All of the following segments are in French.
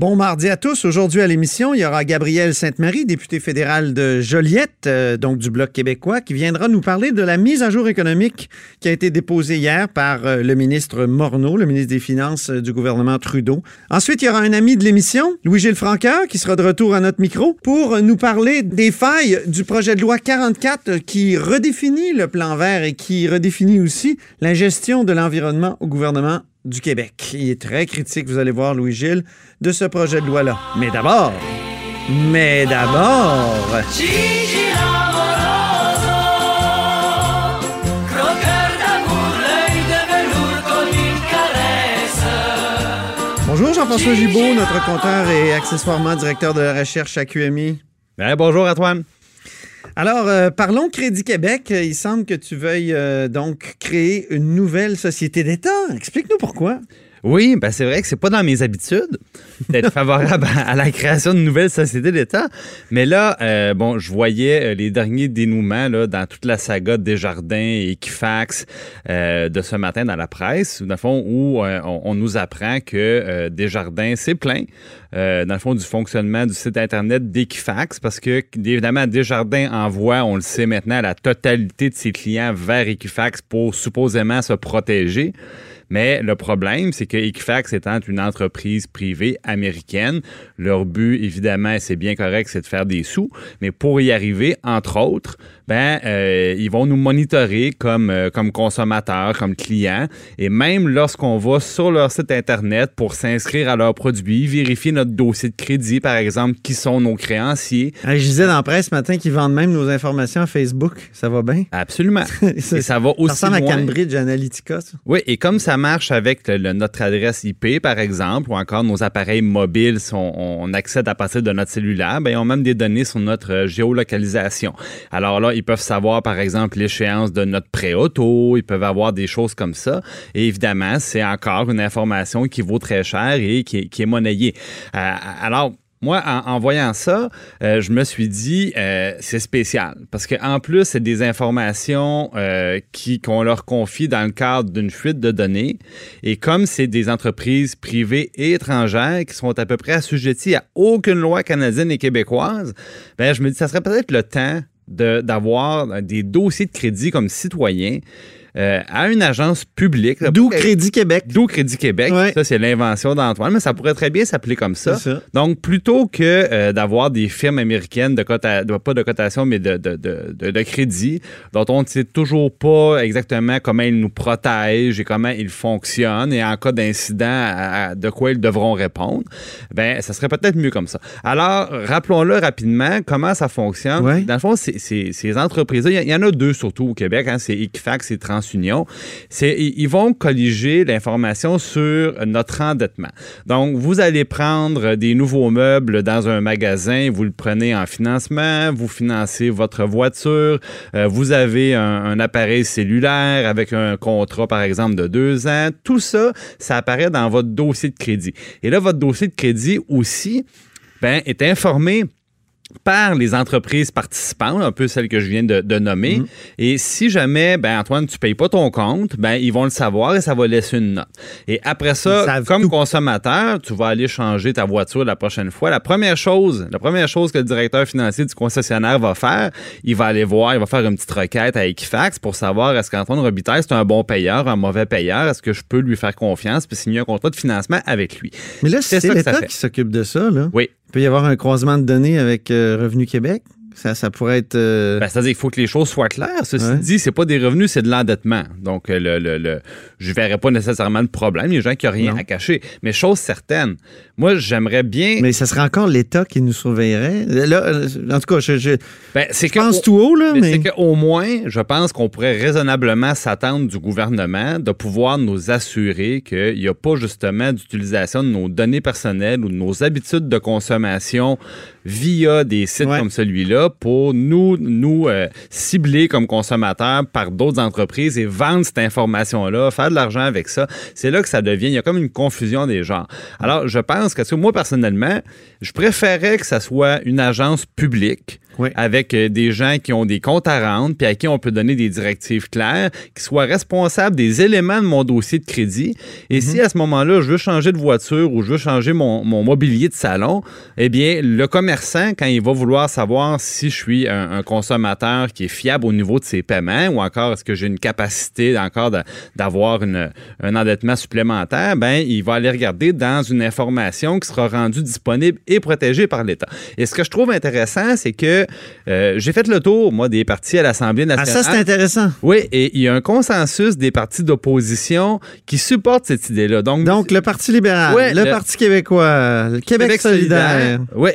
Bon mardi à tous. Aujourd'hui à l'émission, il y aura Gabrielle Sainte-Marie, députée fédérale de Joliette, euh, donc du Bloc québécois, qui viendra nous parler de la mise à jour économique qui a été déposée hier par euh, le ministre Morneau, le ministre des Finances euh, du gouvernement Trudeau. Ensuite, il y aura un ami de l'émission, Louis-Gilles Franqueur, qui sera de retour à notre micro pour nous parler des failles du projet de loi 44 qui redéfinit le plan vert et qui redéfinit aussi la gestion de l'environnement au gouvernement du Québec. Il est très critique, vous allez voir, Louis-Gilles, de ce projet de loi-là. Mais d'abord, mais d'abord... Bonjour Jean-François Gibault, notre compteur et accessoirement directeur de la recherche à QMI. Ben, bonjour Antoine. Alors, euh, parlons Crédit Québec. Il semble que tu veuilles euh, donc créer une nouvelle société d'État. Explique-nous pourquoi. Oui, ben c'est vrai que c'est pas dans mes habitudes d'être favorable à, la création de nouvelles sociétés d'État. Mais là, euh, bon, je voyais les derniers dénouements là, dans toute la saga Desjardins et Equifax euh, de ce matin dans la presse, dans le fond, où on, on, nous apprend que Desjardins s'est plaint euh, dans le fond, du fonctionnement du site Internet d'Equifax, parce que, évidemment, Desjardins envoie, on le sait maintenant, la totalité de ses clients vers Equifax pour supposément se protéger. Mais le problème, c'est que Equifax étant une entreprise privée américaine, leur but, évidemment, c'est bien correct, c'est de faire des sous. Mais pour y arriver, entre autres, ben, euh, ils vont nous monitorer comme, euh, comme consommateurs, comme clients. Et même lorsqu'on va sur leur site Internet pour s'inscrire à leurs produits, vérifier notre dossier de crédit, par exemple, qui sont nos créanciers. je disais dans la presse ce matin qu'ils vendent même nos informations à Facebook. Ça va bien? Absolument. et ça va aussi Ça ressemble à Cambridge Analytica, ça. Oui, et comme ça marche avec notre adresse IP, par exemple, ou encore nos appareils mobiles, si on, accède à partir de notre cellulaire, ben, ils ont même des données sur notre euh, géolocalisation. Alors là, ils peuvent savoir, par exemple, l'échéance de notre prêt auto. Ils peuvent avoir des choses comme ça. Et évidemment, c'est encore une information qui vaut très cher et qui est, monnayée. Euh, alors, moi, en, voyant ça, euh, je me suis dit, euh, c'est spécial. Parce qu'en plus, c'est des informations qui qu'on leur confie dans le cadre d'une fuite de données. Et comme c'est des entreprises privées et étrangères qui sont à peu près assujetties à aucune loi canadienne et québécoise, ben, je me dis, ça serait peut-être le temps d'avoir des dossiers de crédit comme citoyen euh, à une agence publique. D'où Crédit Québec. D'où Crédit Québec. Ça, c'est l'invention d'Antoine, mais ça pourrait très bien s'appeler comme ça. Donc, plutôt que euh, d'avoir des firmes américaines de, cotation, pas de cotation, mais de, de, de, crédit, dont on ne sait toujours pas exactement comment ils nous protègent et comment ils fonctionnent et en cas d'incident, de quoi ils devront répondre, ben, ça serait peut-être mieux comme ça. Alors, rappelons-le rapidement, comment ça fonctionne. Dans le fond, ces entreprises-là, il y, en a deux surtout au Québec, hein, c'est Equifax et Trans Union, c'est ils vont colliger l'information sur notre endettement. Donc, vous allez prendre des nouveaux meubles dans un magasin, vous le prenez en financement, vous financez votre voiture, euh, vous avez un, appareil cellulaire avec un contrat, par exemple, de deux ans. Tout ça, ça apparaît dans votre dossier de crédit. Et là, votre dossier de crédit aussi, ben, est informé par les entreprises participantes, un peu celles que je viens de, nommer. Mhm. Et si jamais, ben Antoine, tu payes pas ton compte, ben ils vont le savoir et ça va laisser une note. Et après ça, comme consommateur, tu vas aller changer ta voiture la prochaine fois. La première chose, la première chose que le directeur financier du concessionnaire va faire, il va aller voir, il va faire une petite requête à Equifax pour savoir est-ce qu'Antoine Robitaille c'est un bon payeur, un mauvais payeur, est-ce que je peux lui faire confiance puis signer un contrat de financement avec lui? Mais là, c'est l'État qui s'occupe de ça, là. Oui. Il peut y avoir un croisement de données avec euh, Revenu Québec? Ça, ça pourrait être. Euh, ben, C'est-à-dire qu'il faut que les choses soient claires. Ceci dit, dit, c'est pas des revenus, c'est de l'endettement. Donc, euh, le, le, le, je verrais pas nécessairement le problème. Les gens qui n'ont rien à cacher. Mais chose certaine, moi, j'aimerais bien. Mais ça serait encore l'État qui nous surveillerait. Là, euh, en tout cas, je, je, ben, je pense tout haut, là. Mais, mais... c'est qu'au moins, je pense qu'on pourrait raisonnablement s'attendre du gouvernement de pouvoir nous assurer qu'il n'y a pas justement d'utilisation de nos données personnelles ou de nos habitudes de consommation via des sites comme celui-là pour nous, nous euh, cibler comme consommateurs par d'autres entreprises et vendre cette information-là, faire de l'argent avec ça. C'est là que ça devient, il y a comme une confusion des genres. Alors, je pense que moi, personnellement, je préférais que ça soit une agence publique avec euh, des gens qui ont des comptes à rendre, puis à qui on peut donner des directives claires, qui soient responsables des éléments de mon dossier de crédit. Et mhm. si à ce moment-là, je veux changer de voiture ou je veux changer mon, mobilier de salon, eh bien, le commerçant, quand il va vouloir savoir si je suis un, consommateur qui est fiable au niveau de ses paiements ou encore est-ce que j'ai une capacité encore d'avoir un endettement supplémentaire, ben, il va aller regarder dans une information qui sera rendue disponible et protégée par l'État. Et ce que je trouve intéressant, c'est que euh, j'ai fait le tour, moi, des partis à l'Assemblée nationale. Ah, ça, c'est intéressant. Oui, et il y a un consensus des partis d'opposition qui supportent cette idée-là. Donc, Donc le Parti libéral, le, Parti québécois, le Québec, solidaire. Oui,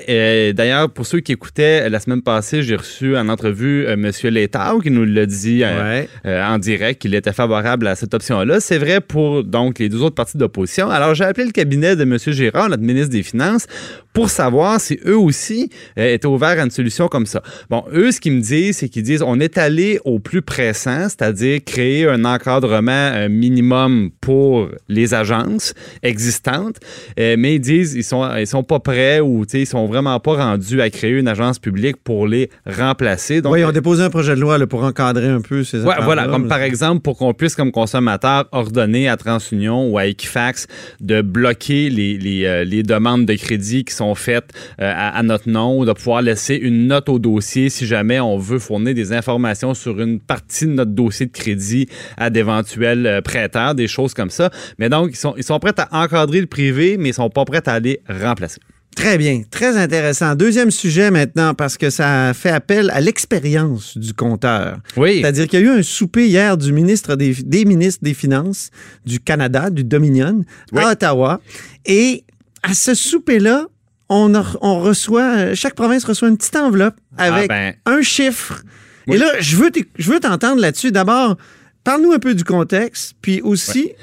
d'ailleurs, pour ceux qui écoutaient la semaine passée, j'ai reçu en entrevue euh, M. Létard qui nous l'a dit euh, en direct qu'il était favorable à cette option-là. C'est vrai pour donc les deux autres partis d'opposition. Alors, j'ai appelé le cabinet de M. Gérard, notre ministre des Finances, pour savoir si eux aussi euh, étaient ouverts à une solution comme ça. Bon, eux, ce qu'ils me disent, c'est qu'ils disent on est allé au plus pressant, c'est-à-dire créer un encadrement euh, minimum pour les agences existantes, euh, mais ils disent ils sont ils sont pas prêts ou ils sont vraiment pas rendus à créer une agence publique pour les remplacer. Donc, oui, ils ont déposé un projet de loi là, pour encadrer un peu ces ouais, Voilà, comme par exemple pour qu'on puisse comme consommateur ordonner à TransUnion ou à Equifax de bloquer les, les, les demandes de crédit qui sont faites euh, à, notre nom, ou de pouvoir laisser une note au dossier si jamais on veut fournir des informations sur une partie de notre dossier de crédit à d'éventuels euh, prêteurs, des choses comme ça. Mais donc, ils sont, ils sont prêts à encadrer le privé, mais ils sont pas prêts à aller remplacer. Très bien, très intéressant. Deuxième sujet maintenant, parce que ça fait appel à l'expérience du compteur. Oui. C'est-à-dire qu'il y a eu un souper hier du ministre des, ministres des Finances du Canada, du Dominion, à Ottawa. Et à ce souper-là, on, on reçoit, chaque province reçoit une petite enveloppe ah, avec ben. un chiffre. Et là, je veux, je veux t'entendre là-dessus. D'abord, parle-nous un peu du contexte, puis aussi,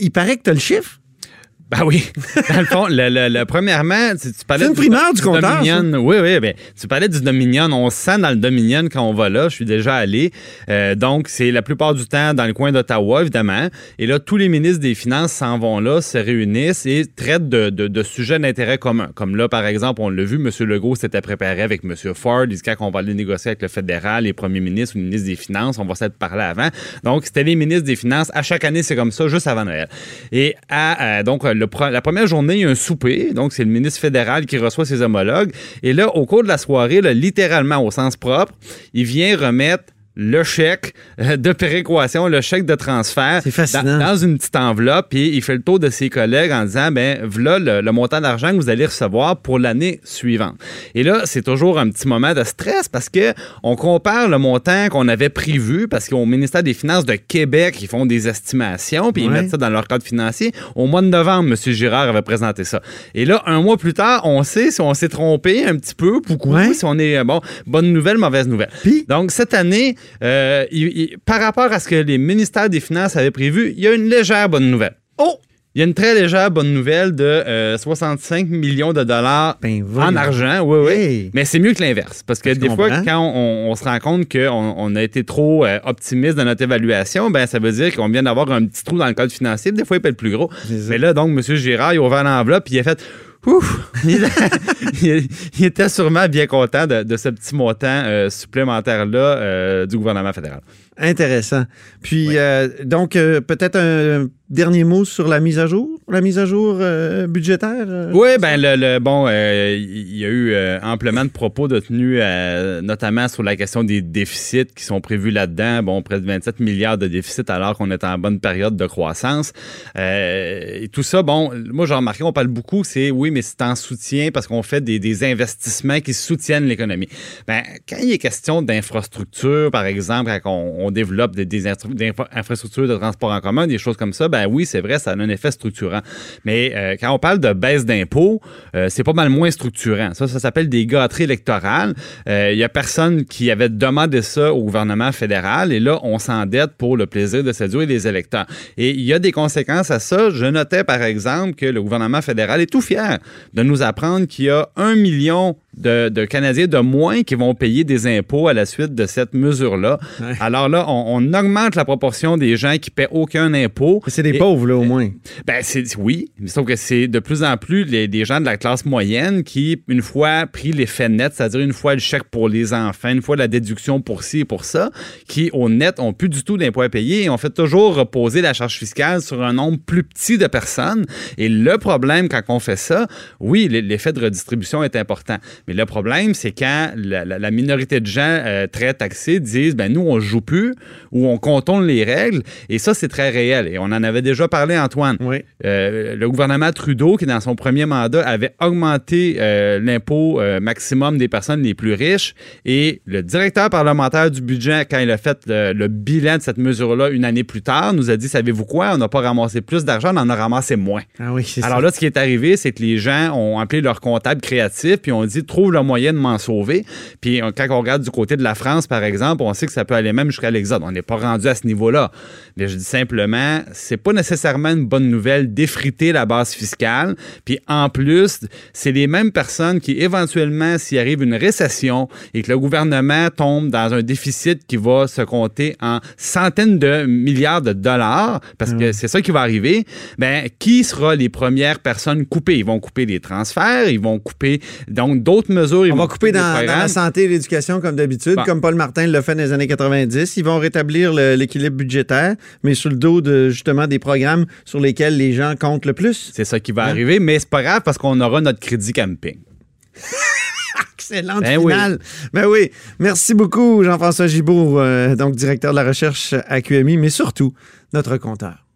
il paraît que tu as le chiffre. Ben oui. Dans le fond, le, premièrement, tu, parlais. C'est une primaire du, compteur. Oui, oui. Ben, tu parlais du Dominion. On sent dans le Dominion quand on va là. Je suis déjà allé. Euh, donc, c'est la plupart du temps dans le coin d'Ottawa, évidemment. Et là, tous les ministres des Finances s'en vont là, se réunissent et traitent de, de, sujets d'intérêt commun. Comme là, par exemple, on l'a vu, M. Legault s'était préparé avec M. Ford. Il dit qu'on va aller négocier avec le fédéral, les premiers ministres ou les ministres des Finances. On va s'être parlé avant. Donc, c'était les ministres des Finances. À chaque année, c'est comme ça, juste avant Noël. Et à, euh, donc, la première journée, il y a un souper. Donc, c'est le ministre fédéral qui reçoit ses homologues. Et là, au cours de la soirée, littéralement au sens propre, il vient remettre le chèque euh, de péréquation, le chèque de transfert dans, une petite enveloppe, puis il fait le tour de ses collègues en disant ben voilà le, montant d'argent que vous allez recevoir pour l'année suivante. Et là, c'est toujours un petit moment de stress parce que on compare le montant qu'on avait prévu parce qu'au ministère des Finances de Québec, ils font des estimations puis ils mettent ça dans leur cadre financier. Au mois de novembre, M. Girard avait présenté ça. Et là, un mois plus tard, on sait si on s'est trompé un petit peu, pourquoi, si on est bon, bonne nouvelle, mauvaise nouvelle. Donc cette année, euh, par rapport à ce que les ministères des Finances avaient prévu, il y a une légère bonne nouvelle. Oh! Il y a une très légère bonne nouvelle de 65 euh, millions de dollars ben, en argent. Oui, oui. Mais c'est mieux que l'inverse. Parce que des fois, quand on, se rend compte qu'on on a été trop euh, optimiste dans notre évaluation, ben ça veut dire qu'on vient d'avoir un petit trou dans le code financier. Des fois, il peut être plus gros. Mais là, donc, M. Girard, il a ouvert l'enveloppe et il a fait Ouf! il, était sûrement bien content de, ce petit montant euh, supplémentaire-là euh, du gouvernement fédéral. Intéressant. Puis, euh, donc, peut-être un Dernier mot sur la mise à jour, la mise à jour euh, budgétaire? Euh? Oui, ben le, bon, euh, il y a eu amplement de propos de tenue, notamment sur la question des déficits qui sont prévus là-dedans. Bon, près de 27 milliards de déficits alors qu'on est en bonne période de croissance. et tout ça, bon, moi j'ai remarqué, on parle beaucoup, c'est oui, mais c'est en soutien parce qu'on fait des, investissements qui soutiennent l'économie. Ben, quand il est question d'infrastructures, par exemple, quand on, développe des, des infrastructures de transport en commun, des choses comme ça, ben, ben oui, c'est vrai, ça a un effet structurant. Mais euh, quand on parle de baisse d'impôts, euh, c'est pas mal moins structurant. Ça, ça s'appelle des gâteries électorales. Il euh, y a personne qui avait demandé ça au gouvernement fédéral et là, on s'endette pour le plaisir de séduire les électeurs. Et il y a des conséquences à ça. Je notais, par exemple, que le gouvernement fédéral est tout fier de nous apprendre qu'il y a un million de, Canadiens de moins qui vont payer des impôts à la suite de cette mesure-là. Alors là, on, augmente la proportion des gens qui paient aucun impôt. C'est des pauvres, là, au moins. Ben, c'est, oui, sauf que c'est de plus en plus les, des gens de la classe moyenne qui, une fois pris l'effet net, c'est-à-dire une fois le chèque pour les enfants, une fois la déduction pour ci et pour ça, qui, au net, ont plus du tout d'impôts à payer et on fait toujours reposer la charge fiscale sur un nombre plus petit de personnes. Et le problème, quand on fait ça, oui, l'effet de redistribution est important. Mais le problème, c'est quand la, minorité de gens euh, très taxés disent, ben nous, on joue plus ou on contourne les règles. Et ça, c'est très réel. Et on en avait déjà parlé, Antoine. Oui. Euh, le gouvernement Trudeau, qui dans son premier mandat avait augmenté euh, l'impôt maximum des personnes les plus riches. Et le directeur parlementaire du budget, quand il a fait le bilan de cette mesure-là une année plus tard, nous a dit, savez-vous quoi, on n'a pas ramassé plus d'argent, on en a ramassé moins. Ah oui, Alors là, ce qui est arrivé, c'est que les gens ont appelé leur comptable créatif, puis on dit, trouve le moyen de m'en sauver. Puis quand on regarde du côté de la France, par exemple, on sait que ça peut aller même jusqu'à l'exode. On n'est pas rendu à ce niveau-là. Mais je dis simplement, c'est pas nécessairement une bonne nouvelle d'effriter la base fiscale. Puis en plus, c'est les mêmes personnes qui, éventuellement, s'il arrive une récession et que le gouvernement tombe dans un déficit qui va se compter en centaines de milliards de dollars, parce que c'est ça qui va arriver, ben, qui sera les premières personnes coupées? Ils vont couper les transferts, ils vont couper donc d'autres mesures. On va couper dans, la santé et l'éducation comme d'habitude, comme Paul Martin l'a fait dans les années 90. Ils vont rétablir l'équilibre budgétaire, mais sur le dos de justement des programmes sur lesquels les gens comptent le plus. C'est ça qui va hein? arriver, mais c'est pas grave parce qu'on aura notre crédit camping. Excellente ben finale. Oui. Ben oui. Merci beaucoup, Jean-François Gibault, euh, donc directeur de la recherche à QMI, mais surtout notre compteur.